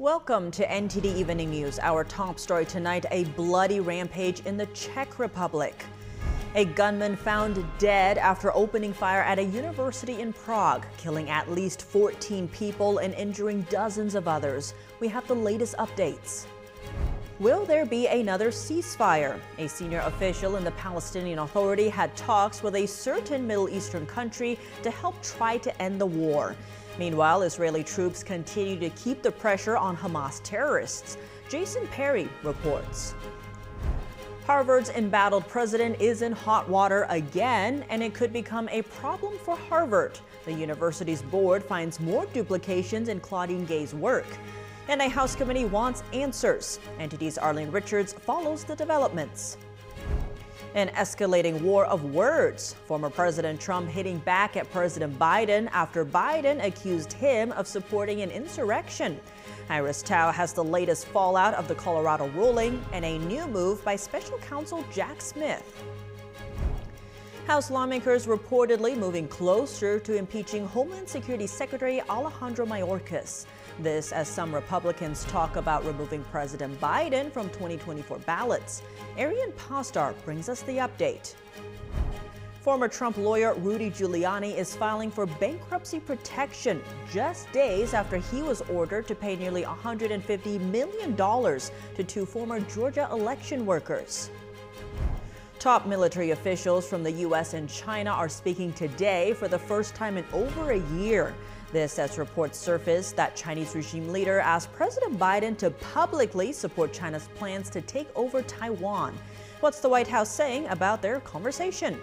Welcome to NTD Evening News. Our top story tonight a bloody rampage in the Czech Republic. A gunman found dead after opening fire at a university in Prague, killing at least 14 people and injuring dozens of others. We have the latest updates. Will there be another ceasefire? A senior official in the Palestinian Authority had talks with a certain Middle Eastern country to help try to end the war. Meanwhile, Israeli troops continue to keep the pressure on Hamas terrorists. Jason Perry reports. Harvard's embattled president is in hot water again, and it could become a problem for Harvard. The university's board finds more duplications in Claudine Gay's work. And a House committee wants answers. NTD's Arlene Richards follows the developments. An escalating war of words. Former President Trump hitting back at President Biden after Biden accused him of supporting an insurrection. Iris Tao has the latest fallout of the Colorado ruling and a new move by special counsel Jack Smith. House lawmakers reportedly moving closer to impeaching Homeland Security Secretary Alejandro Mayorkas. This as some Republicans talk about removing President Biden from 2024 ballots. Arian Pazdar brings us the update. Former Trump lawyer Rudy Giuliani is filing for bankruptcy protection just days after he was ordered to pay nearly $150 million to two former Georgia election workers. Top military officials from the U.S. and China are speaking today for the first time in over a year. This as reports surface that Chinese regime leader asked President Biden to publicly support China's plans to take over Taiwan. What's the White House saying about their conversation?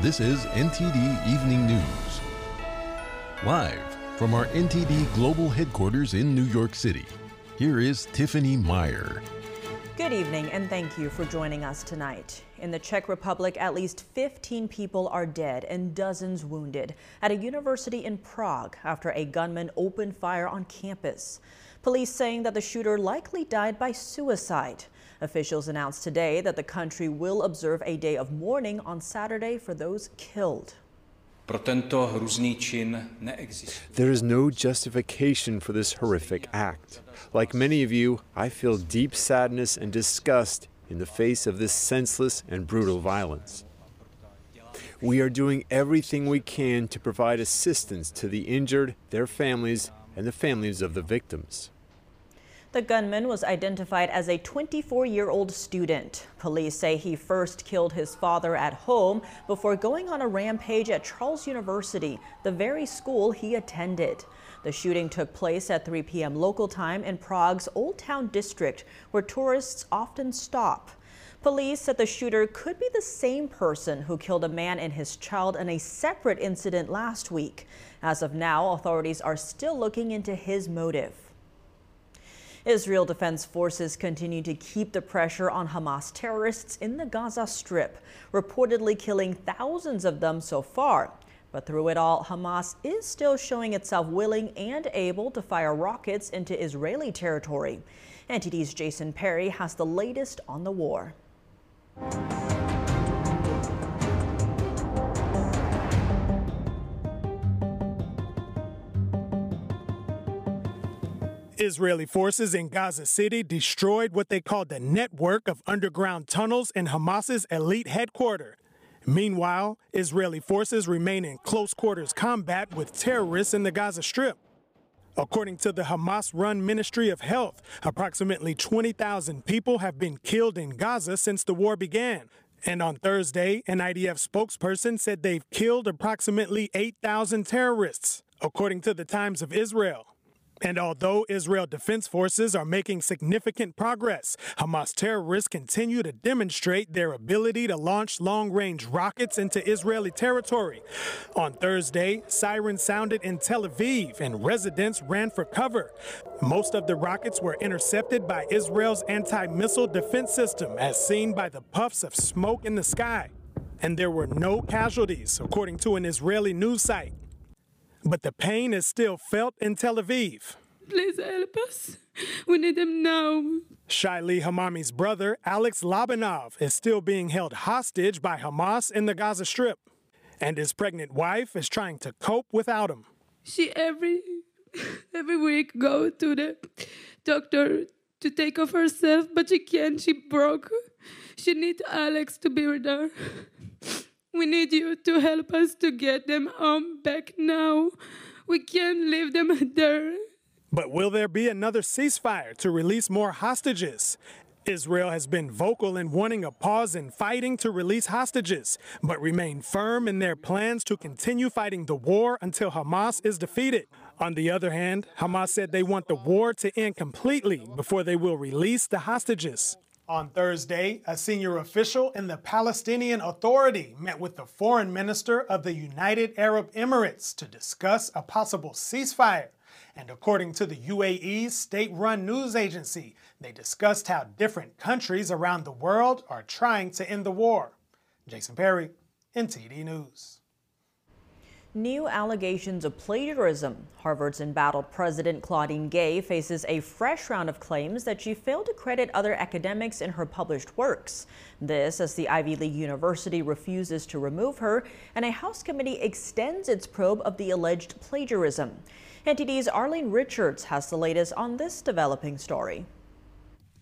This is NTD Evening News. Live from our NTD Global Headquarters in New York City, here is Tiffany Meyer. Good evening and thank you for joining us tonight. In the Czech Republic, at least 15 people are dead and dozens wounded at a university in Prague after a gunman opened fire on campus. Police saying that the shooter likely died by suicide. Officials announced today that the country will observe a day of mourning on Saturday for those killed. There is no justification for this horrific act. Like many of you, I feel deep sadness and disgust in the face of this senseless and brutal violence. We are doing everything we can to provide assistance to the injured, their families, and the families of the victims. The gunman was identified as a 24 year old student. Police say he first killed his father at home before going on a rampage at Charles University, the very school he attended. The shooting took place at 3 p.m. local time in Prague's Old Town district, where tourists often stop. Police said the shooter could be the same person who killed a man and his child in a separate incident last week. As of now, authorities are still looking into his motive. Israel Defense Forces continue to keep the pressure on Hamas terrorists in the Gaza Strip, reportedly killing thousands of them so far. But through it all, Hamas is still showing itself willing and able to fire rockets into Israeli territory. NTD's Jason Perry has the latest on the war. Israeli forces in Gaza City destroyed what they called the network of underground tunnels in Hamas's elite headquarters. Meanwhile, Israeli forces remain in close quarters combat with terrorists in the Gaza Strip. According to the Hamas run Ministry of Health, approximately 20,000 people have been killed in Gaza since the war began. And on Thursday, an IDF spokesperson said they've killed approximately 8,000 terrorists, according to the Times of Israel. And although Israel Defense Forces are making significant progress, Hamas terrorists continue to demonstrate their ability to launch long range rockets into Israeli territory. On Thursday, sirens sounded in Tel Aviv and residents ran for cover. Most of the rockets were intercepted by Israel's anti missile defense system, as seen by the puffs of smoke in the sky. And there were no casualties, according to an Israeli news site. But the pain is still felt in Tel Aviv. Please help us. We need them now. Shaili Hamami's brother, Alex Lobanov, is still being held hostage by Hamas in the Gaza Strip. And his pregnant wife is trying to cope without him. She every every week go to the doctor to take off herself, but she can't. She broke. She need Alex to be with her. We need you to help us to get them home back now. We can't leave them there. But will there be another ceasefire to release more hostages? Israel has been vocal in wanting a pause in fighting to release hostages, but remain firm in their plans to continue fighting the war until Hamas is defeated. On the other hand, Hamas said they want the war to end completely before they will release the hostages. On Thursday, a senior official in the Palestinian Authority met with the foreign minister of the United Arab Emirates to discuss a possible ceasefire. And according to the UAE's state run news agency, they discussed how different countries around the world are trying to end the war. Jason Perry, NTD News. New allegations of plagiarism. Harvard's embattled president Claudine Gay faces a fresh round of claims that she failed to credit other academics in her published works. This as the Ivy League University refuses to remove her and a House committee extends its probe of the alleged plagiarism. NTD's Arlene Richards has the latest on this developing story.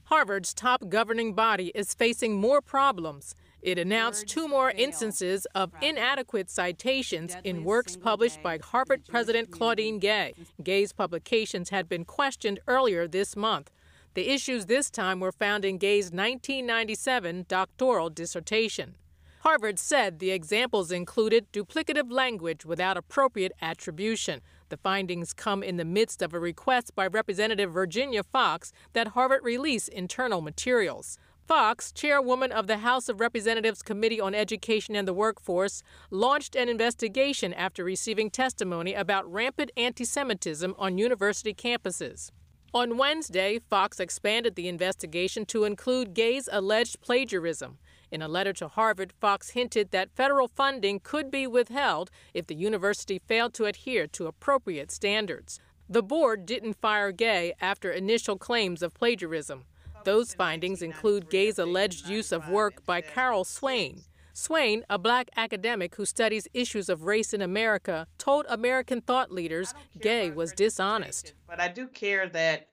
Harvard's top governing body is facing more problems it announced two more instances of inadequate citations in works published by Harvard President Claudine Gay. Gay's publications had been questioned earlier this month. The issues this time were found in Gay's 1997 doctoral dissertation. Harvard said the examples included duplicative language without appropriate attribution. The findings come in the midst of a request by Representative Virginia Foxx that Harvard release internal materials. Foxx, chairwoman of the House of Representatives Committee on Education and the Workforce, launched an investigation after receiving testimony about rampant anti Semitism on university campuses. On Wednesday, Foxx expanded the investigation to include Gay's alleged plagiarism. In a letter to Harvard, Foxx hinted that federal funding could be withheld if the university failed to adhere to appropriate standards. The board didn't fire Gay after initial claims of plagiarism. Those findings include Gay's alleged use of work by Carol Swain. Swain, a black academic who studies issues of race in America, told American thought leaders Gay was dishonest. But I do care that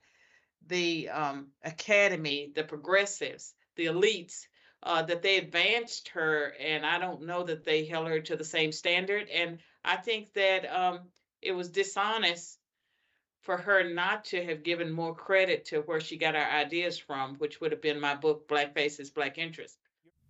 the um, academy, the progressives, the elites, uh, that they advanced her, and I don't know that they held her to the same standard. And I think that um, it was dishonest for her not to have given more credit to where she got her ideas from, which would have been my book, Black Faces, Black Interest.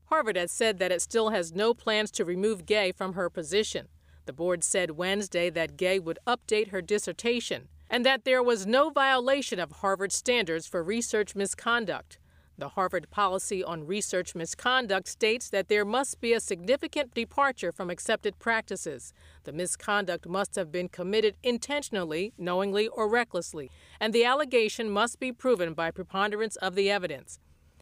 Harvard has said that it still has no plans to remove Gay from her position. The board said Wednesday that Gay would update her dissertation and that there was no violation of Harvard standards for research misconduct. The Harvard policy on research misconduct states that there must be a significant departure from accepted practices. The misconduct must have been committed intentionally, knowingly, or recklessly, and the allegation must be proven by preponderance of the evidence.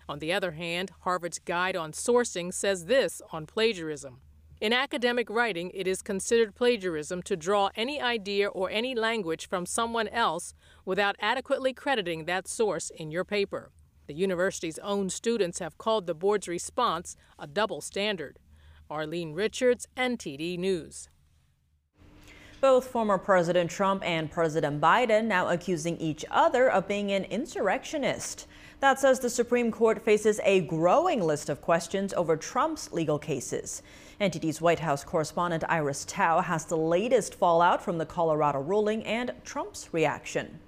On the other hand, Harvard's Guide on Sourcing says this on plagiarism. In academic writing, it is considered plagiarism to draw any idea or any language from someone else without adequately crediting that source in your paper. The university's own students have called the board's response a double standard. Arlene Richards, NTD News. Both former President Trump and President Biden now accusing each other of being an insurrectionist. That says the Supreme Court faces a growing list of questions over Trump's legal cases. NTD's White House correspondent Iris Tao has the latest fallout from the Colorado ruling and Trump's reaction.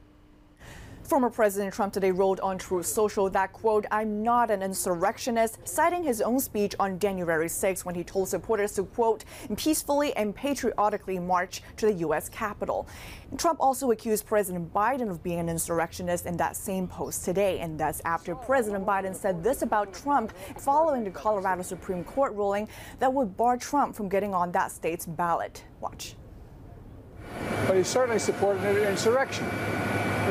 Former President Trump today wrote on Truth Social that, quote, I'm not an insurrectionist, citing his own speech on January 6 when he told supporters to, quote, peacefully and patriotically march to the U.S. Capitol. Trump also accused President Biden of being an insurrectionist in that same post today, and that's after President Biden said this about Trump following the Colorado Supreme Court ruling that would bar Trump from getting on that state's ballot. Watch. But he certainly supported an insurrection.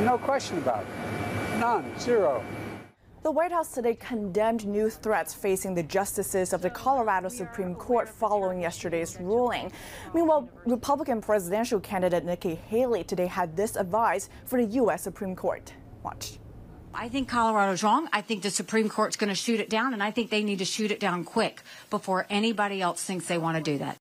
No question about it. None. Zero. The White House today condemned new threats facing the justices of the Colorado Supreme Court following yesterday's ruling. Meanwhile, Republican presidential candidate Nikki Haley today had this advice for the U.S. Supreme Court. Watch. I think Colorado's wrong. I think the Supreme Court's going to shoot it down, and I think they need to shoot it down quick before anybody else thinks they want to do that.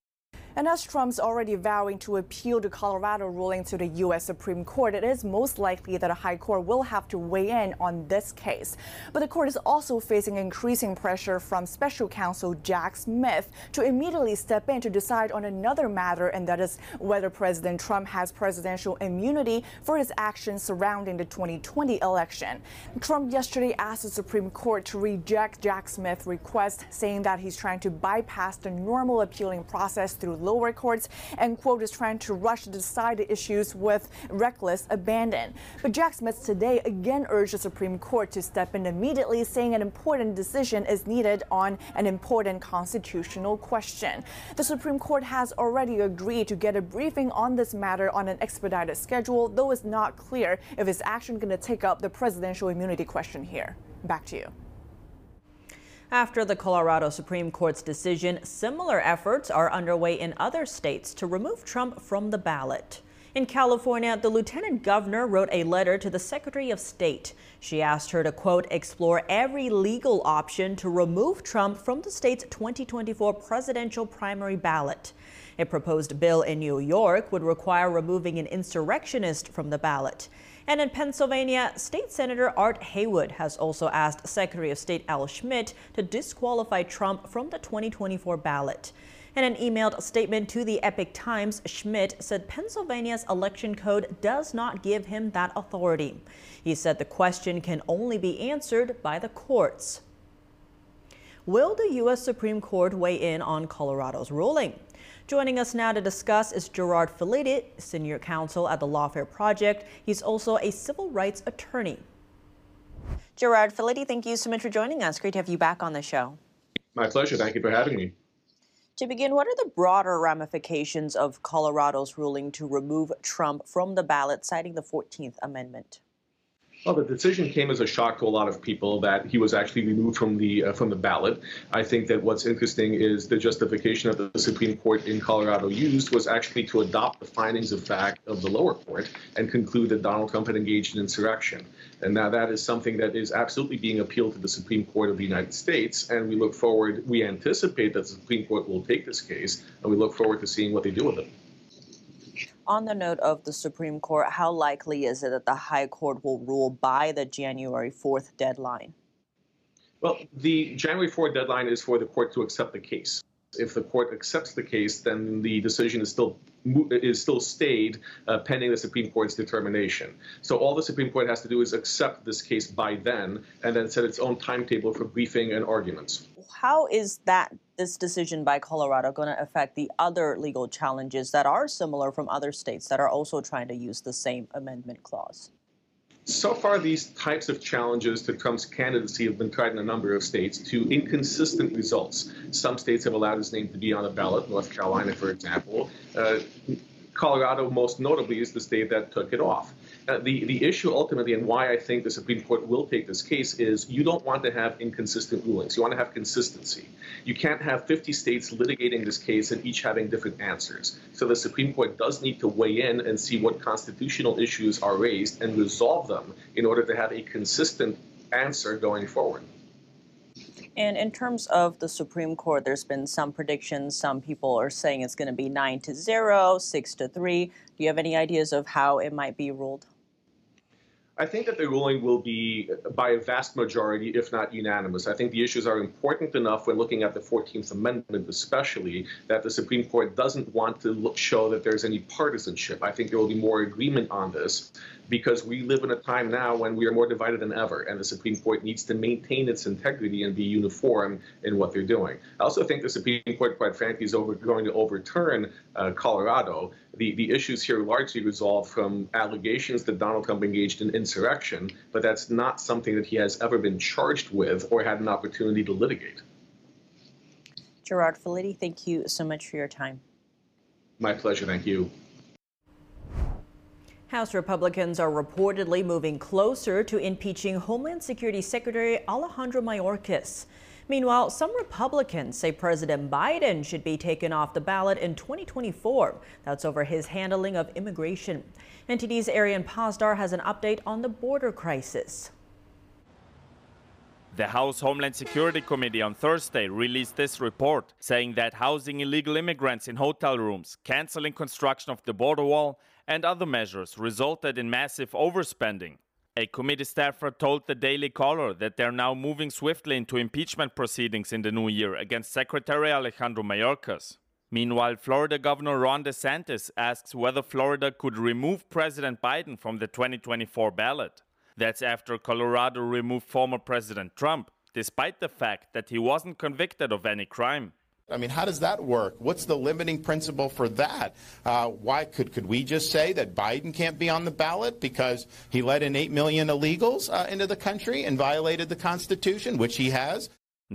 And as Trump's already vowing to appeal the Colorado ruling to the U.S. Supreme Court, it is most likely that a high court will have to weigh in on this case. But the court is also facing increasing pressure from special counsel Jack Smith to immediately step in to decide on another matter, and that is whether President Trump has presidential immunity for his actions surrounding the 2020 election. Trump yesterday asked the Supreme Court to reject Jack Smith's request, saying that he's trying to bypass the normal appealing process through lower courts and, quote, is trying to rush to decide the issues with reckless abandon. But Jack Smith today again urged the Supreme Court to step in immediately, saying an important decision is needed on an important constitutional question. The Supreme Court has already agreed to get a briefing on this matter on an expedited schedule, though it's not clear if it's actually going to take up the presidential immunity question here. Back to you. After the Colorado Supreme Court's decision, similar efforts are underway in other states to remove Trump from the ballot. In California, the lieutenant governor wrote a letter to the Secretary of State. She asked her to, quote, explore every legal option to remove Trump from the state's 2024 presidential primary ballot. A proposed bill in New York would require removing an insurrectionist from the ballot. And in Pennsylvania, State Senator Art Haywood has also asked Secretary of State Al Schmidt to disqualify Trump from the 2024 ballot. In an emailed statement to the Epoch Times, Schmidt said Pennsylvania's election code does not give him that authority. He said the question can only be answered by the courts. Will the U.S. Supreme Court weigh in on Colorado's ruling? Joining us now to discuss is Gerard Filitti, Senior Counsel at the Lawfare Project. He's also a civil rights attorney. Gerard Filitti, thank you so much for joining us. Great to have you back on the show. My pleasure. Thank you for having me. To begin, what are the broader ramifications of Colorado's ruling to remove Trump from the ballot, citing the 14th Amendment? Well, the decision came as a shock to a lot of people that he was actually removed from the uh, from the ballot. I think that what's interesting is the justification that the Supreme Court in Colorado used was actually to adopt the findings of fact of the lower court and conclude that Donald Trump had engaged in insurrection. And now that is something that is absolutely being appealed to the Supreme Court of the United States. And we look forward, we anticipate that the Supreme Court will take this case, and we look forward to seeing what they do with it. On the note of the Supreme Court, how likely is it that the High Court will rule by the January 4th deadline? Well, the January 4th deadline is for the court to accept the case. If the court accepts the case, then the decision is still is still stayed uh, pending the Supreme Court's determination. So all the Supreme Court has to do is accept this case by then, and then set its own timetable for briefing and arguments. How is that this decision by Colorado going to affect the other legal challenges that are similar from other states that are also trying to use the same amendment clause? So far, these types of challenges to Trump's candidacy have been tried in a number of states to inconsistent results. Some states have allowed his name to be on the ballot, North Carolina, for example. Uh, Colorado, most notably, is the state that took it off. Uh, the, the issue ultimately, and why I think the Supreme Court will take this case, is you don't want to have inconsistent rulings. You want to have consistency. You can't have 50 states litigating this case and each having different answers. So the Supreme Court does need to weigh in and see what constitutional issues are raised and resolve them in order to have a consistent answer going forward. And in terms of the Supreme Court, there's been some predictions. Some people are saying it's going to be 9 to 0, 6 to 3. Do you have any ideas of how it might be ruled? I think that the ruling will be by a vast majority, if not unanimous. I think the issues are important enough when looking at the 14th Amendment, especially, that the Supreme Court doesn't want to look, show that there's any partisanship. I think there will be more agreement on this because we live in a time now when we are more divided than ever, and the Supreme Court needs to maintain its integrity and be uniform in what they're doing. I also think the Supreme Court, quite frankly, is over, going to overturn uh, Colorado. The, the issues here largely resolve from allegations that Donald Trump engaged in insurrection, but that's not something that he has ever been charged with or had an opportunity to litigate. Gerard Filitti, thank you so much for your time. My pleasure. Thank you. House Republicans are reportedly moving closer to impeaching Homeland Security Secretary Alejandro Mayorkas. Meanwhile, some Republicans say President Biden should be taken off the ballot in 2024. That's over his handling of immigration. NTD's Arian Pazdar has an update on the border crisis. The House Homeland Security Committee on Thursday released this report saying that housing illegal immigrants in hotel rooms, canceling construction of the border wall, and other measures resulted in massive overspending. A committee staffer told the Daily Caller that they're now moving swiftly into impeachment proceedings in the new year against Secretary Alejandro Mayorkas. Meanwhile, Florida Governor Ron DeSantis asks whether Florida could remove President Biden from the 2024 ballot. That's after Colorado removed former President Trump, despite the fact that he wasn't convicted of any crime. I mean, how does that work? What's the limiting principle for that? Uh, why could could we just say that Biden can't be on the ballot because he let in eight million illegals uh, into the country and violated the Constitution, which he has?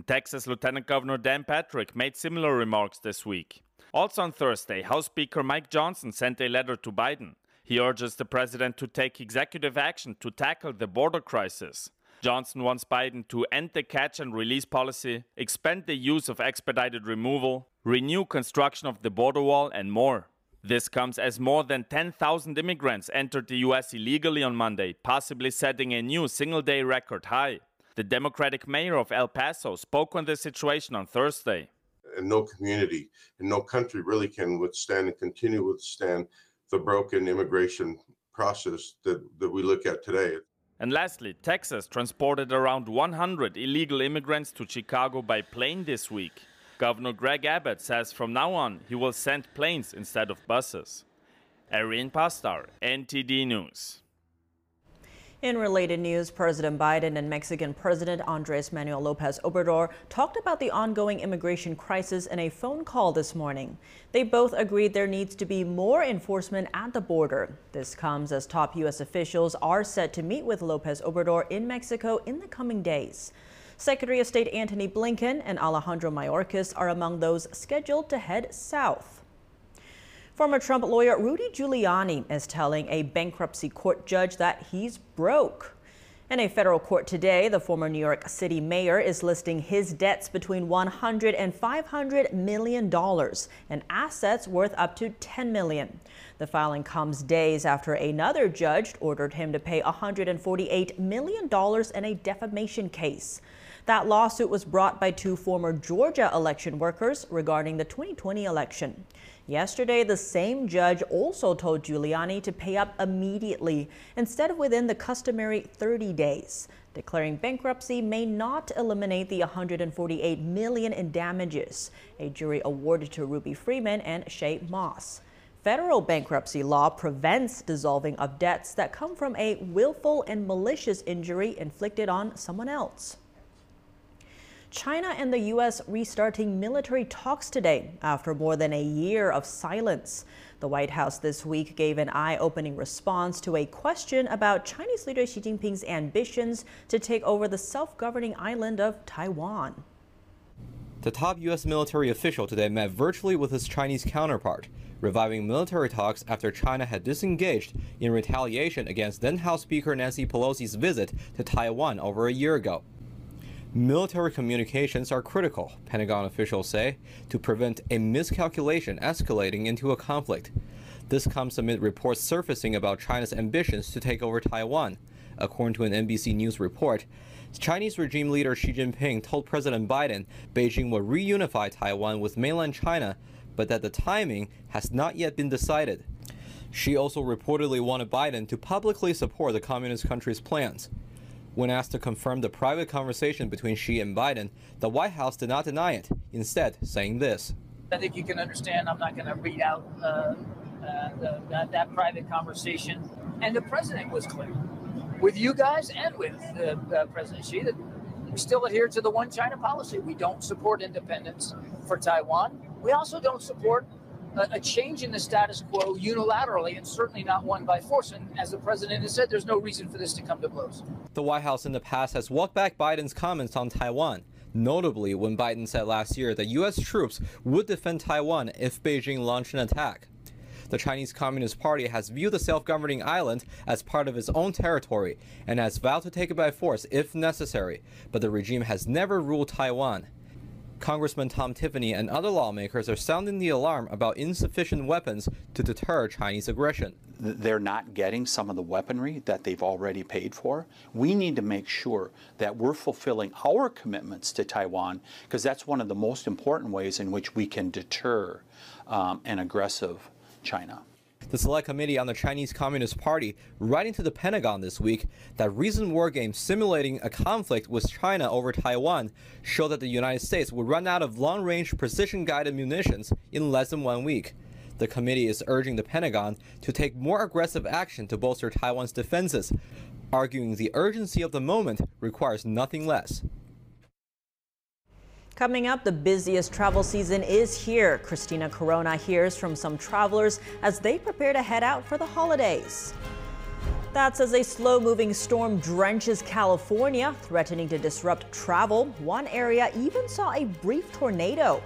Texas Lieutenant Governor Dan Patrick made similar remarks this week. Also on Thursday, House Speaker Mike Johnson sent a letter to Biden. He urges the president to take executive action to tackle the border crisis. Johnson wants Biden to end the catch and release policy, expand the use of expedited removal, renew construction of the border wall, and more. This comes as more than 10,000 immigrants entered the U.S. illegally on Monday, possibly setting a new single day record high. The Democratic mayor of El Paso spoke on the situation on Thursday. And no community and no country really can withstand and continue to withstand the broken immigration process that, that we look at today. And lastly, Texas transported around 100 illegal immigrants to Chicago by plane this week. Governor Greg Abbott says from now on he will send planes instead of buses. Arian Pazdar, NTD News. In related news, President Biden and Mexican President Andres Manuel Lopez Obrador talked about the ongoing immigration crisis in a phone call this morning. They both agreed there needs to be more enforcement at the border. This comes as top U.S. officials are set to meet with Lopez Obrador in Mexico in the coming days. Secretary of State Antony Blinken and Alejandro Mayorkas are among those scheduled to head south. Former Trump lawyer Rudy Giuliani is telling a bankruptcy court judge that he's broke. In a federal court today, the former New York City mayor is listing his debts between 100 and 500 million dollars and assets worth up to 10 million. The filing comes days after another judge ordered him to pay 148 million dollars in a defamation case. That lawsuit was brought by two former Georgia election workers regarding the 2020 election. Yesterday, the same judge also told Giuliani to pay up immediately instead of within the customary 30 days, declaring bankruptcy may not eliminate the 148 million in damages, a jury awarded to Ruby Freeman and Shaye Moss. Federal bankruptcy law prevents dissolving of debts that come from a willful and malicious injury inflicted on someone else. China and the U.S. restarting military talks today after more than a year of silence. The White House this week gave an eye opening response to a question about Chinese leader Xi Jinping's ambitions to take over the self governing island of Taiwan. The top U.S. military official today met virtually with his Chinese counterpart, reviving military talks after China had disengaged in retaliation against then House Speaker Nancy Pelosi's visit to Taiwan over a year ago. Military communications are critical, Pentagon officials say, to prevent a miscalculation escalating into a conflict. This comes amid reports surfacing about China's ambitions to take over Taiwan. According to an NBC News report, Chinese regime leader Xi Jinping told President Biden Beijing will reunify Taiwan with mainland China, but that the timing has not yet been decided. Xi also reportedly wanted Biden to publicly support the communist country's plans. When asked to confirm the private conversation between Xi and Biden, the White House did not deny it, instead saying this. I think you can understand I'm not going to read out uh, uh, the, that, that, private conversation. And the president was clear with you guys and with uh, President Xi that we still adhere to the one China policy. We don't support independence for Taiwan. We also don't support a, change in the status quo unilaterally and certainly not one by force. And as the president has said, there's no reason for this to come to blows. The White House in the past has walked back Biden's comments on Taiwan. Notably, when Biden said last year that U.S. troops would defend Taiwan if Beijing launched an attack. the Chinese Communist Party has viewed the self governing island as part of its own territory and has vowed to take it by force if necessary, but the regime has never ruled Taiwan. Congressman Tom Tiffany and other lawmakers are sounding the alarm about insufficient weapons to deter Chinese aggression. They're not getting some of the weaponry that they've already paid for. We need to make sure that we're fulfilling our commitments to Taiwan because that's one of the most important ways in which we can deter um, an aggressive China. The Select Committee on the Chinese Communist Party writing to the Pentagon this week that recent war games simulating a conflict with China over Taiwan show that the United States would run out of long range precision guided munitions in less than one week. The committee is urging the Pentagon to take more aggressive action to bolster Taiwan's defenses, arguing the urgency of the moment requires nothing less. Coming up, the busiest travel season is here. Christina Corona hears from some travelers as they prepare to head out for the holidays. That's as a slow moving storm drenches California, threatening to disrupt travel. One area even saw a brief tornado.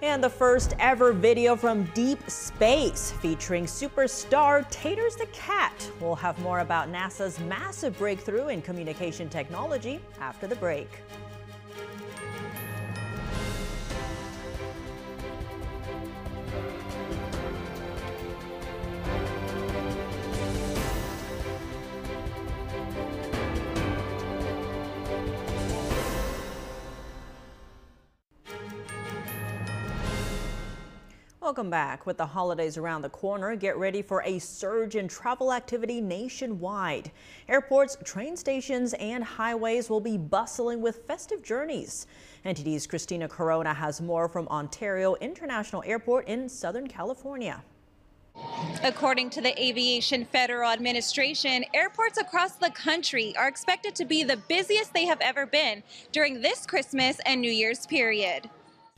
And the first ever video from deep space featuring superstar Taters the Cat. We'll have more about NASA's massive breakthrough in communication technology after the break. Welcome back. With the holidays around the corner, get ready for a surge in travel activity nationwide. Airports, train stations, and highways will be bustling with festive journeys. NTD's Christina Corona has more from Ontario International Airport in Southern California. According to the Aviation Federal Administration, airports across the country are expected to be the busiest they have ever been during this Christmas and New Year's period.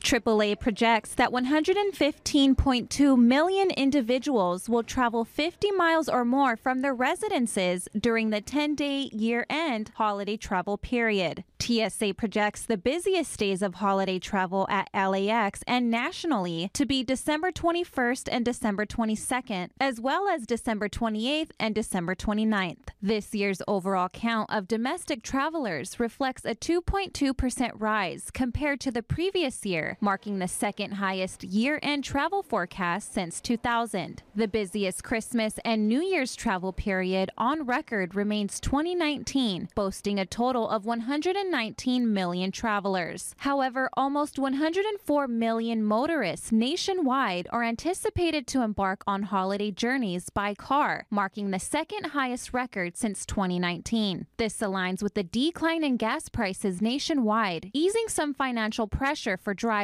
AAA projects that 115.2 million individuals will travel 50 miles or more from their residences during the 10 day year end holiday travel period. TSA projects the busiest days of holiday travel at LAX and nationally to be December 21st and December 22nd, as well as December 28th and December 29th. This year's overall count of domestic travelers reflects a 2.2% rise compared to the previous year, marking the second highest year end travel forecast since 2000. The busiest Christmas and New Year's travel period on record remains 2019, boasting a total of 119 million travelers. However, almost 104 million motorists nationwide are anticipated to embark on holiday journeys by car, marking the second highest record since 2019. This aligns with the decline in gas prices nationwide, easing some financial pressure for drivers.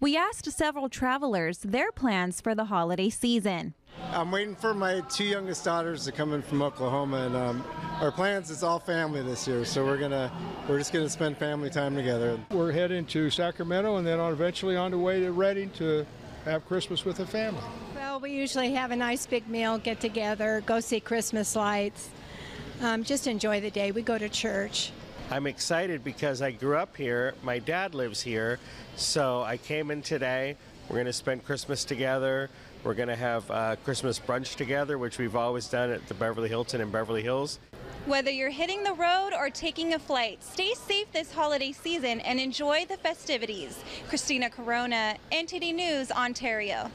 We asked several travelers their plans for the holiday season. I'm waiting for my two youngest daughters to come in from Oklahoma, and um, our plans is all family this year. So we're gonna we're just gonna spend family time together. We're heading to Sacramento, and then on eventually on the way to Redding to have Christmas with the family. Well, we usually have a nice big meal, get together, go see Christmas lights, um, just enjoy the day. We go to church. I'm excited because I grew up here. My dad lives here, so I came in today. We're going to spend Christmas together. We're going to have uh, Christmas brunch together, which we've always done at the Beverly Hilton in Beverly Hills. Whether you're hitting the road or taking a flight, stay safe this holiday season and enjoy the festivities. Christina Corona, NTD News, Ontario.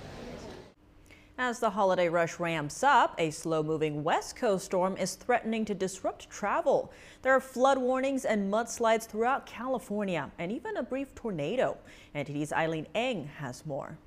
As the holiday rush ramps up, a slow moving west coast storm is threatening to disrupt travel. There are flood warnings and mudslides throughout California and even a brief tornado. NTD's Eileen Eng has more.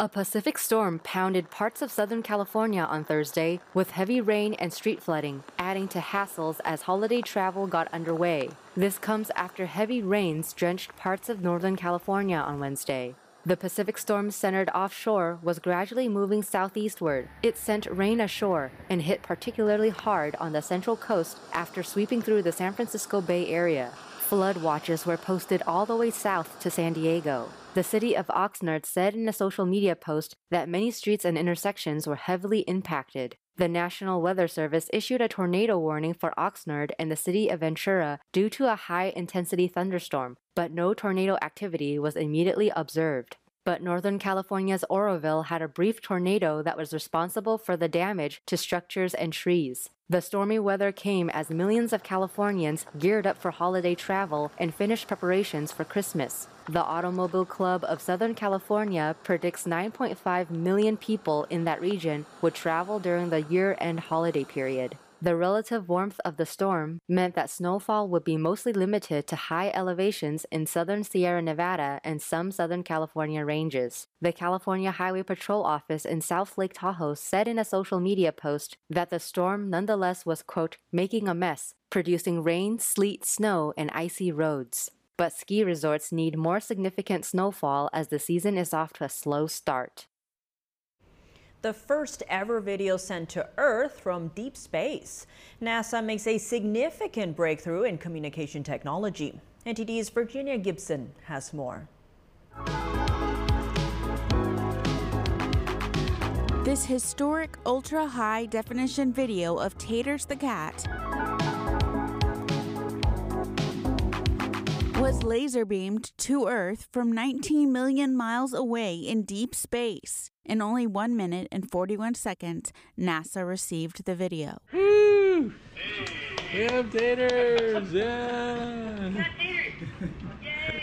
A Pacific storm pounded parts of Southern California on Thursday with heavy rain and street flooding, adding to hassles as holiday travel got underway. This comes after heavy rains drenched parts of Northern California on Wednesday. The Pacific storm centered offshore was gradually moving southeastward. It sent rain ashore and hit particularly hard on the central coast after sweeping through the San Francisco Bay Area. Flood watches were posted all the way south to San Diego. The city of Oxnard said in a social media post that many streets and intersections were heavily impacted. The National Weather Service issued a tornado warning for Oxnard and the city of Ventura due to a high intensity thunderstorm, but no tornado activity was immediately observed. But Northern California's Oroville had a brief tornado that was responsible for the damage to structures and trees. The stormy weather came as millions of Californians geared up for holiday travel and finished preparations for Christmas. The Automobile Club of Southern California predicts 9.5 million people in that region would travel during the year end holiday period. The relative warmth of the storm meant that snowfall would be mostly limited to high elevations in southern Sierra Nevada and some Southern California ranges. The California Highway Patrol Office in South Lake Tahoe said in a social media post that the storm nonetheless was, quote, making a mess, producing rain, sleet, snow, and icy roads. But ski resorts need more significant snowfall as the season is off to a slow start the first ever video sent to Earth from deep space. NASA makes a significant breakthrough in communication technology. NTD's Virginia Gibson has more. This historic ultra high definition video of Taters the cat was laser beamed to Earth from 19 million miles away in deep space. In only 1 minute and 41 seconds, NASA received the video. Woo! We have taters! Yeah!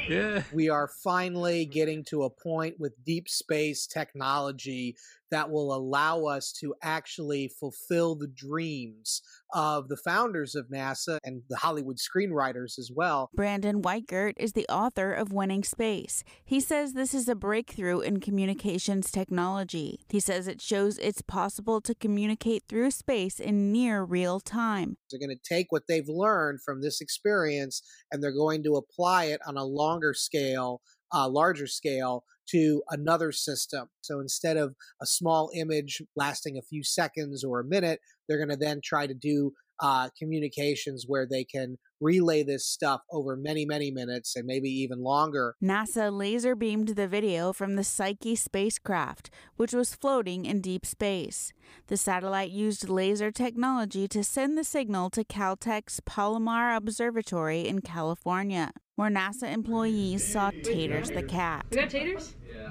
Yeah. We are finally getting to a point with deep space technology that will allow us to actually fulfill the dreams of the founders of NASA and the Hollywood screenwriters as well. Brandon Weichert is the author of Winning Space. He says this is a breakthrough in communications technology. He says it shows it's possible to communicate through space in near real time. They're going to take what they've learned from this experience and they're going to apply it on a longer scale uh, larger scale to another system. So instead of a small image lasting a few seconds or a minute, they're going to then try to do uh, communications where they can relay this stuff over many, many minutes and maybe even longer. NASA laser beamed the video from the Psyche spacecraft, which was floating in deep space. The satellite used laser technology to send the signal to Caltech's Palomar Observatory in California, where NASA employees saw Taters the cat. We got Taters? Yeah.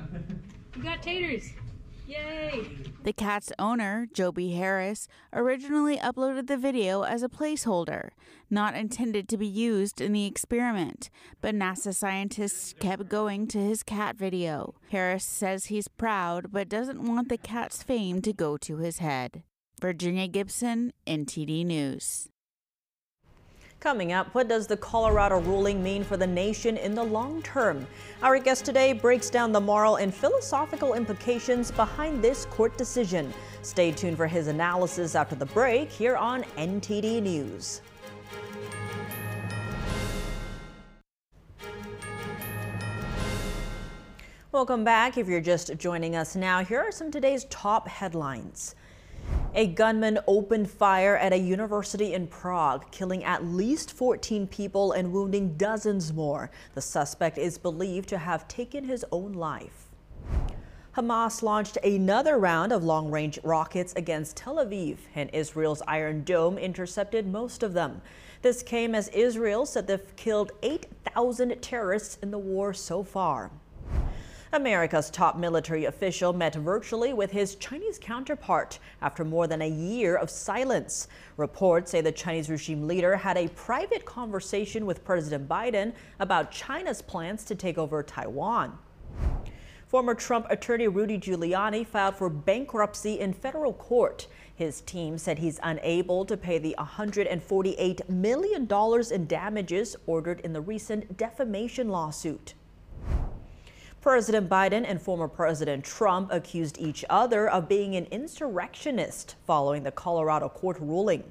we got Taters. Yay! The cat's owner, Joby Harris, originally uploaded the video as a placeholder, not intended to be used in the experiment, but NASA scientists kept going to his cat video. Harris says he's proud but doesn't want the cat's fame to go to his head. Virginia Gibson, NTD News. Coming up, what does the Colorado ruling mean for the nation in the long term? Our guest today breaks down the moral and philosophical implications behind this court decision. Stay tuned for his analysis after the break here on NTD News. Welcome back. If you're just joining us now, here are some today's top headlines. A gunman opened fire at a university in Prague, killing at least 14 people and wounding dozens more. The suspect is believed to have taken his own life. Hamas launched another round of long range rockets against Tel Aviv, and Israel's Iron Dome intercepted most of them. This came as Israel said they've killed 8,000 terrorists in the war so far. America's top military official met virtually with his Chinese counterpart after more than a year of silence. Reports say the Chinese regime leader had a private conversation with President Biden about China's plans to take over Taiwan. Former Trump attorney Rudy Giuliani filed for bankruptcy in federal court. His team said he's unable to pay the $148 million in damages ordered in the recent defamation lawsuit. President Biden and former President Trump accused each other of being an insurrectionist following the Colorado court ruling.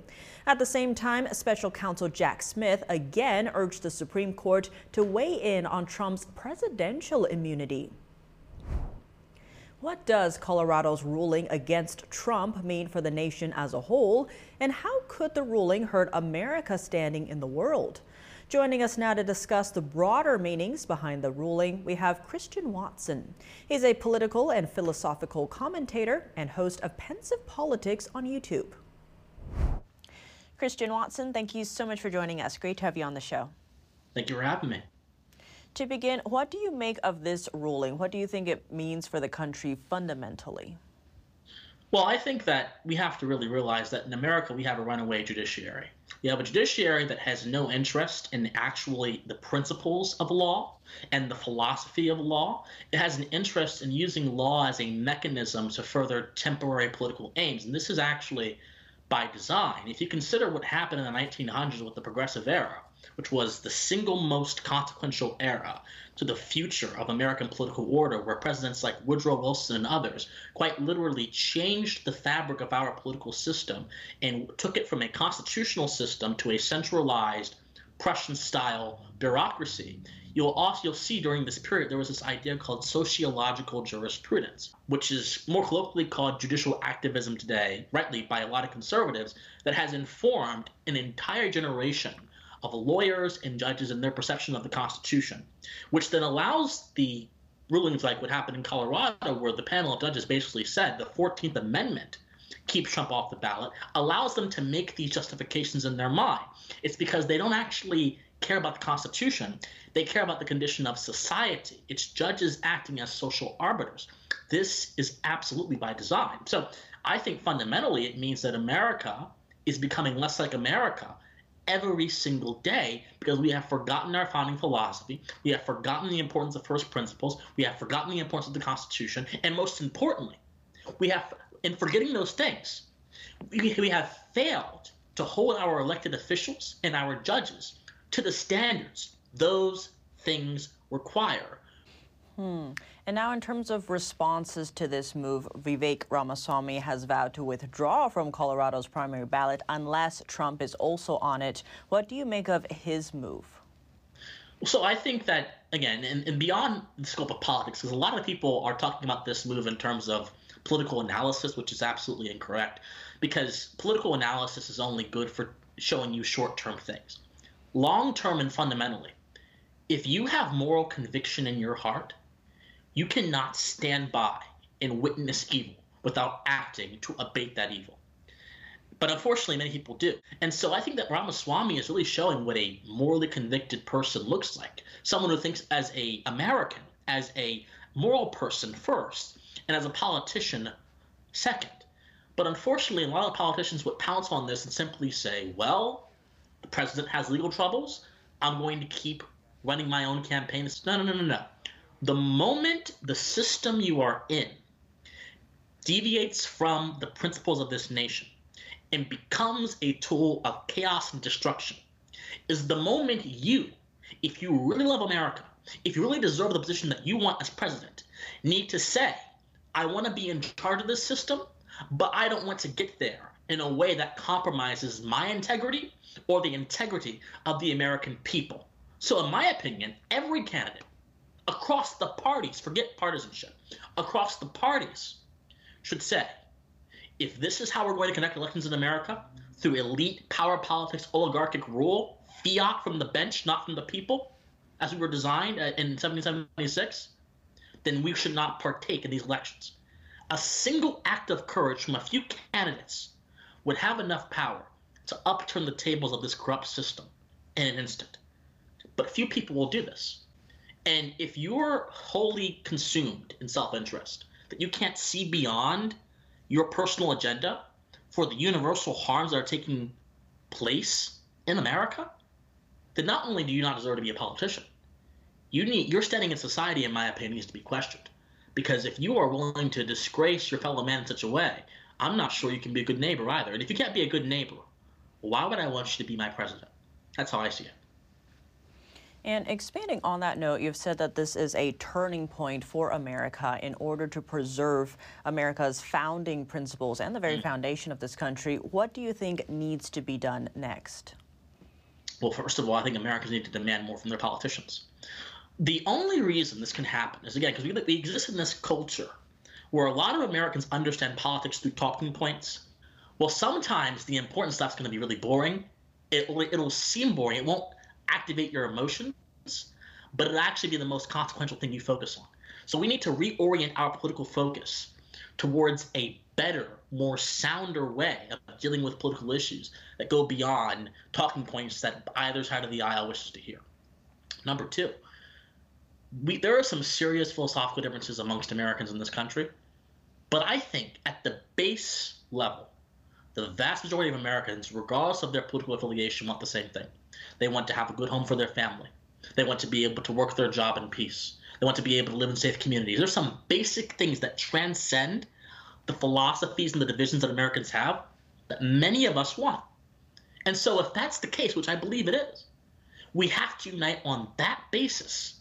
At the same time, special counsel Jack Smith again urged the Supreme Court to weigh in on Trump's presidential immunity. What does Colorado's ruling against Trump mean for the nation as a whole? And how could the ruling hurt America's standing in the world? Joining us now to discuss the broader meanings behind the ruling, we have Christian Watson. He's a political and philosophical commentator and host of Pensive Politics on YouTube. Christian Watson, thank you so much for joining us. Great to have you on the show. Thank you for having me. To begin, what do you make of this ruling? What do you think it means for the country fundamentally? Well, I think that we have to really realize that in America we have a runaway judiciary. We have a judiciary that has no interest in actually the principles of law and the philosophy of law. It has an interest in using law as a mechanism to further temporary political aims. And this is actually by design. If you consider what happened in the 1900s with the Progressive Era, which was the single most consequential era to the future of American political order, where presidents like Woodrow Wilson and others quite literally changed the fabric of our political system and took it from a constitutional system to a centralized Prussian style bureaucracy. You'll also you'll see during this period there was this idea called sociological jurisprudence, which is more colloquially called judicial activism today, rightly by a lot of conservatives, that has informed an entire generation of lawyers and judges and their perception of the Constitution, which then allows the rulings like what happened in Colorado, where the panel of judges basically said the 14th Amendment keeps Trump off the ballot, allows them to make these justifications in their mind. It's because they don't actually care about the Constitution, they care about the condition of society. It's judges acting as social arbiters. This is absolutely by design. So I think fundamentally it means that America is becoming less like America every single day because we have forgotten our founding philosophy. We have forgotten the importance of first principles. We have forgotten the importance of the Constitution. And most importantly, we have, in forgetting those things, we, have failed to hold our elected officials and our judges to the standards those things require. Hmm. And now, in terms of responses to this move, Vivek Ramaswamy has vowed to withdraw from Colorado's primary ballot unless Trump is also on it. What do you make of his move? So I think that again, and, and beyond the scope of politics, because a lot of people are talking about this move in terms of political analysis, which is absolutely incorrect, because political analysis is only good for showing you short-term things. Long-term and fundamentally, if you have moral conviction in your heart you cannot stand by and witness evil without acting to abate that evil. But unfortunately, many people do. And so I think that Ramaswamy is really showing what a morally convicted person looks like. Someone who thinks as a American, as a moral person first, and as a politician second. But unfortunately, a lot of politicians would pounce on this and simply say, well, the president has legal troubles. I'm going to keep running my own campaign. No, no, no, no, no the moment the system you are in deviates from the principles of this nation and becomes a tool of chaos and destruction is the moment you, if you really love America, if you really deserve the position that you want as president, need to say, I want to be in charge of this system, but I don't want to get there in a way that compromises my integrity or the integrity of the American people. So, in my opinion, every candidate across the parties, forget partisanship, across the parties should say, if this is how we're going to conduct elections in America, through elite power politics, oligarchic rule, fiat from the bench, not from the people, as we were designed uh, in 1776, then we should not partake in these elections. A single act of courage from a few candidates would have enough power to upturn the tables of this corrupt system in an instant. But few people will do this. And if you're wholly consumed in self interest, that you can't see beyond your personal agenda for the universal harms that are taking place in America, then not only do you not deserve to be a politician, you need your standing in society, in my opinion, needs to be questioned. Because if you are willing to disgrace your fellow man in such a way, I'm not sure you can be a good neighbor either. And if you can't be a good neighbor, why would I want you to be my president? That's how I see it. And expanding on that note, you've said that this is a turning point for America in order to preserve America's founding principles and the very mm. foundation of this country. What do you think needs to be done next? Well, first of all, I think Americans need to demand more from their politicians. The only reason this can happen is, again, because we, we exist in this culture where a lot of Americans understand politics through talking points. Well, sometimes the important stuff's going to be really boring. It, it'll seem boring. It won't activate your emotions, but it'll actually be the most consequential thing you focus on. So we need to reorient our political focus towards a better, more sounder way of dealing with political issues that go beyond talking points that either side of the aisle wishes to hear. Number two, we there are some serious philosophical differences amongst Americans in this country, but I think at the base level, the vast majority of Americans, regardless of their political affiliation, want the same thing. They want to have a good home for their family. They want to be able to work their job in peace. They want to be able to live in safe communities. There's some basic things that transcend the philosophies and the divisions that Americans have that many of us want. And so, if that's the case, which I believe it is, we have to unite on that basis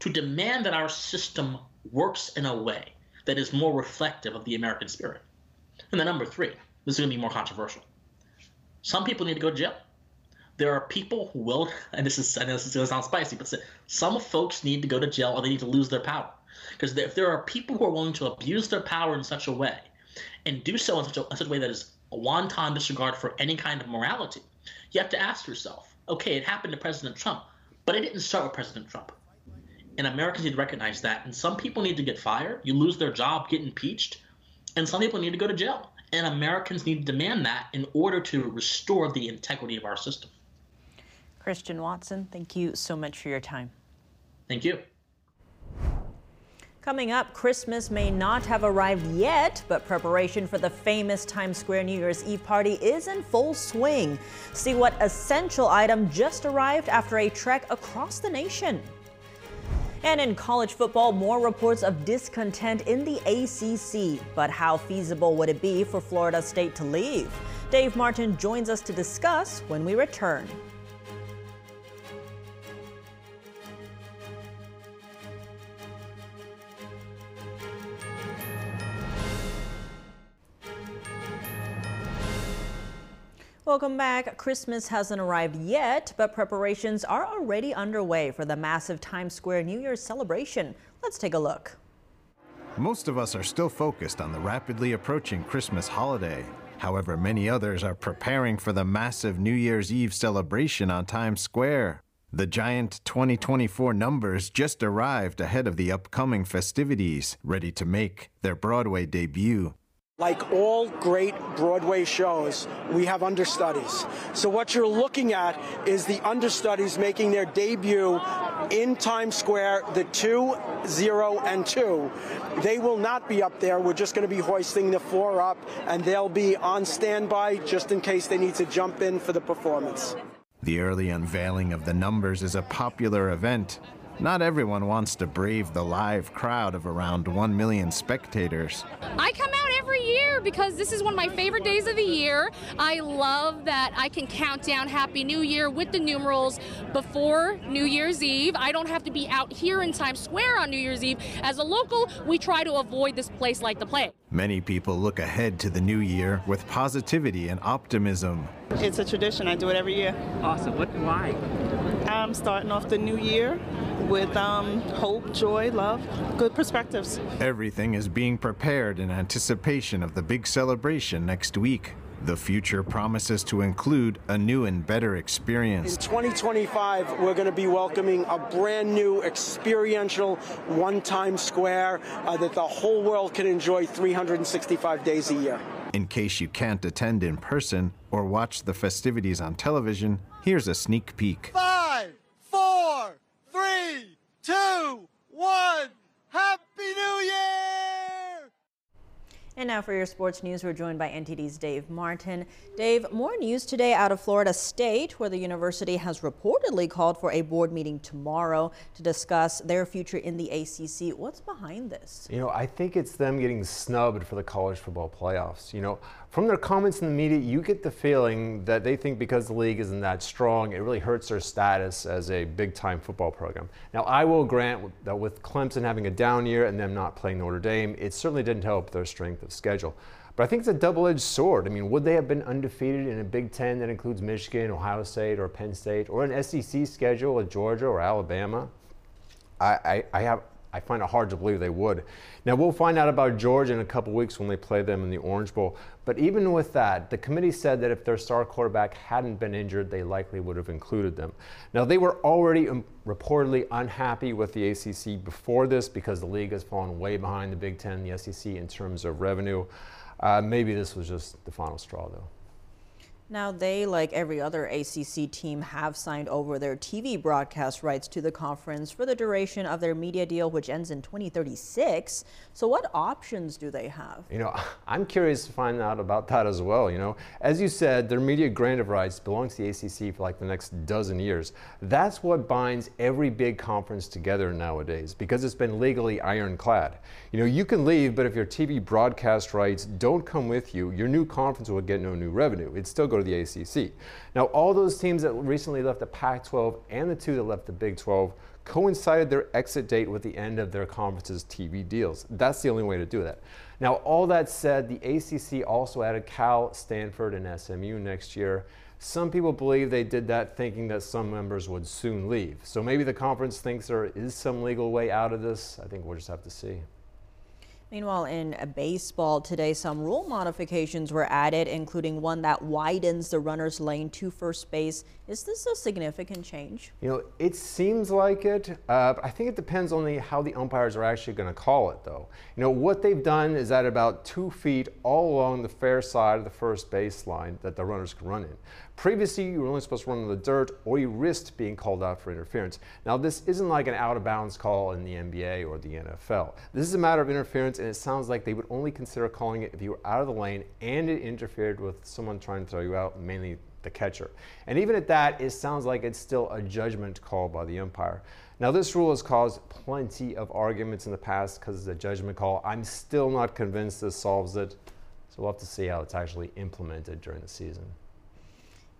to demand that our system works in a way that is more reflective of the American spirit. And then, number three, this is going to be more controversial. Some people need to go to jail. There are people who will, and this is, I know this is going to sound spicy, but some folks need to go to jail or they need to lose their power. Because if there are people who are willing to abuse their power in such a way and do so in such a, in such a way that is a wanton disregard for any kind of morality, you have to ask yourself okay, it happened to President Trump, but it didn't start with President Trump. And Americans need to recognize that. And some people need to get fired, you lose their job, get impeached, and some people need to go to jail. And Americans need to demand that in order to restore the integrity of our system. Christian Watson, thank you so much for your time. Thank you. Coming up, Christmas may not have arrived yet, but preparation for the famous Times Square New Year's Eve party is in full swing. See what essential item just arrived after a trek across the nation. And in college football, more reports of discontent in the ACC. But how feasible would it be for Florida State to leave? Dave Martin joins us to discuss when we return. Welcome back. Christmas hasn't arrived yet, but preparations are already underway for the massive Times Square New Year's celebration. Let's take a look. Most of us are still focused on the rapidly approaching Christmas holiday. However, many others are preparing for the massive New Year's Eve celebration on Times Square. The giant 2024 numbers just arrived ahead of the upcoming festivities, ready to make their Broadway debut. Like all great Broadway shows, we have understudies. So what you're looking at is the understudies making their debut in Times Square, the 2, 0, and 2. They will not be up there. We're just going to be hoisting the four up, and they'll be on standby just in case they need to jump in for the performance. The early unveiling of the numbers is a popular event. Not everyone wants to brave the live crowd of around 1 million spectators. I come out every year because this is one of my favorite days of the year. I love that I can count down Happy New Year with the numerals before New Year's Eve. I don't have to be out here in Times Square on New Year's Eve. As a local, we try to avoid this place like the plague. Many people look ahead to the new year with positivity and optimism. It's a tradition. I do it every year. Awesome. What? Why? I'm starting off the new year with um, hope, joy, love, good perspectives. Everything is being prepared in anticipation of the big celebration next week. The future promises to include a new and better experience. In 2025, we're going to be welcoming a brand new experiential One Times Square uh, that the whole world can enjoy 365 days a year. In case you can't attend in person or watch the festivities on television, here's a sneak peek. Five, four, three, two, one. Happy New Year! And now for your sports news, we're joined by NTD's Dave Martin. Dave, more news today out of Florida State, where the university has reportedly called for a board meeting tomorrow to discuss their future in the ACC. What's behind this? You know, I think it's them getting snubbed for the college football playoffs. You know, from their comments in the media, you get the feeling that they think because the league isn't that strong, it really hurts their status as a big time football program. Now, I will grant that with Clemson having a down year and them not playing Notre Dame, it certainly didn't help their strength of schedule. But I think it's a double edged sword. I mean, would they have been undefeated in a Big Ten that includes Michigan, Ohio State, or Penn State, or an SEC schedule with Georgia or Alabama? I, I, I have I find it hard to believe they would. Now, we'll find out about Georgia in a couple weeks when they play them in the Orange Bowl. But even with that, the committee said that if their star quarterback hadn't been injured, they likely would have included them. Now, they were already um, reportedly unhappy with the ACC before this because the league has fallen way behind the Big Ten the SEC in terms of revenue. Uh, maybe this was just the final straw, though. Now, they, like every other ACC team, have signed over their TV broadcast rights to the conference for the duration of their media deal, which ends in 2036. So, what options do they have? You know, I'm curious to find out about that as well. You know, as you said, their media grant of rights belongs to the ACC for like the next dozen years. That's what binds every big conference together nowadays because it's been legally ironclad. You know, you can leave, but if your TV broadcast rights don't come with you, your new conference will get no new revenue. It's still go to the ACC. Now, all those teams that recently left the Pac 12 and the two that left the Big 12 coincided their exit date with the end of their conference's TV deals. That's the only way to do that. Now, all that said, the ACC also added Cal, Stanford, and SMU next year. Some people believe they did that thinking that some members would soon leave. So maybe the conference thinks there is some legal way out of this. I think we'll just have to see. Meanwhile, in baseball today, some rule modifications were added, including one that widens the runner's lane to first base. Is this a significant change? You know, it seems like it. Uh, I think it depends on the, how the umpires are actually going to call it, though. You know, what they've done is at about two feet all along the fair side of the first baseline that the runners can run in. Previously, you were only supposed to run in the dirt or you risked being called out for interference. Now, this isn't like an out of bounds call in the NBA or the NFL. This is a matter of interference, and it sounds like they would only consider calling it if you were out of the lane and it interfered with someone trying to throw you out, mainly the catcher. And even at that, it sounds like it's still a judgment call by the umpire. Now, this rule has caused plenty of arguments in the past because it's a judgment call. I'm still not convinced this solves it, so we'll have to see how it's actually implemented during the season.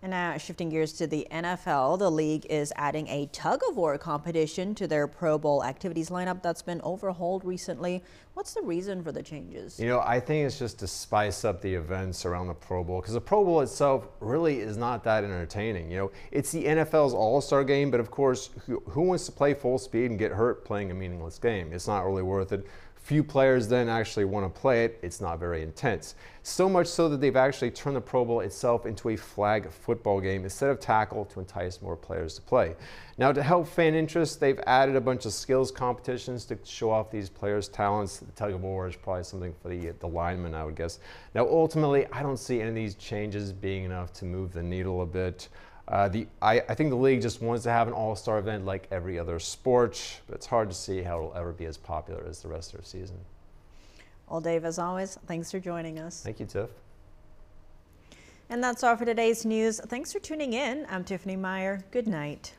And now shifting gears to the NFL, the league is adding a tug of war competition to their Pro Bowl activities lineup that's been overhauled recently. What's the reason for the changes? You know, I think it's just to spice up the events around the Pro Bowl because the Pro Bowl itself really is not that entertaining. You know, it's the NFL's All Star game, but of course, who, who wants to play full speed and get hurt playing a meaningless game? It's not really worth it. Few players then actually want to play it. It's not very intense. So much so that they've actually turned the Pro Bowl itself into a flag football game instead of tackle to entice more players to play. Now, to help fan interest, they've added a bunch of skills competitions to show off these players' talents. The tug of war is probably something for the, the linemen, I would guess. Now, ultimately, I don't see any of these changes being enough to move the needle a bit. Uh, the, I, I, think the league just wants to have an all-star event like every other sport, but it's hard to see how it'll ever be as popular as the rest of the season. Well, Dave, as always, thanks for joining us. Thank you, Tiff. And that's all for today's news. Thanks for tuning in. I'm Tiffany Meyer. Good night.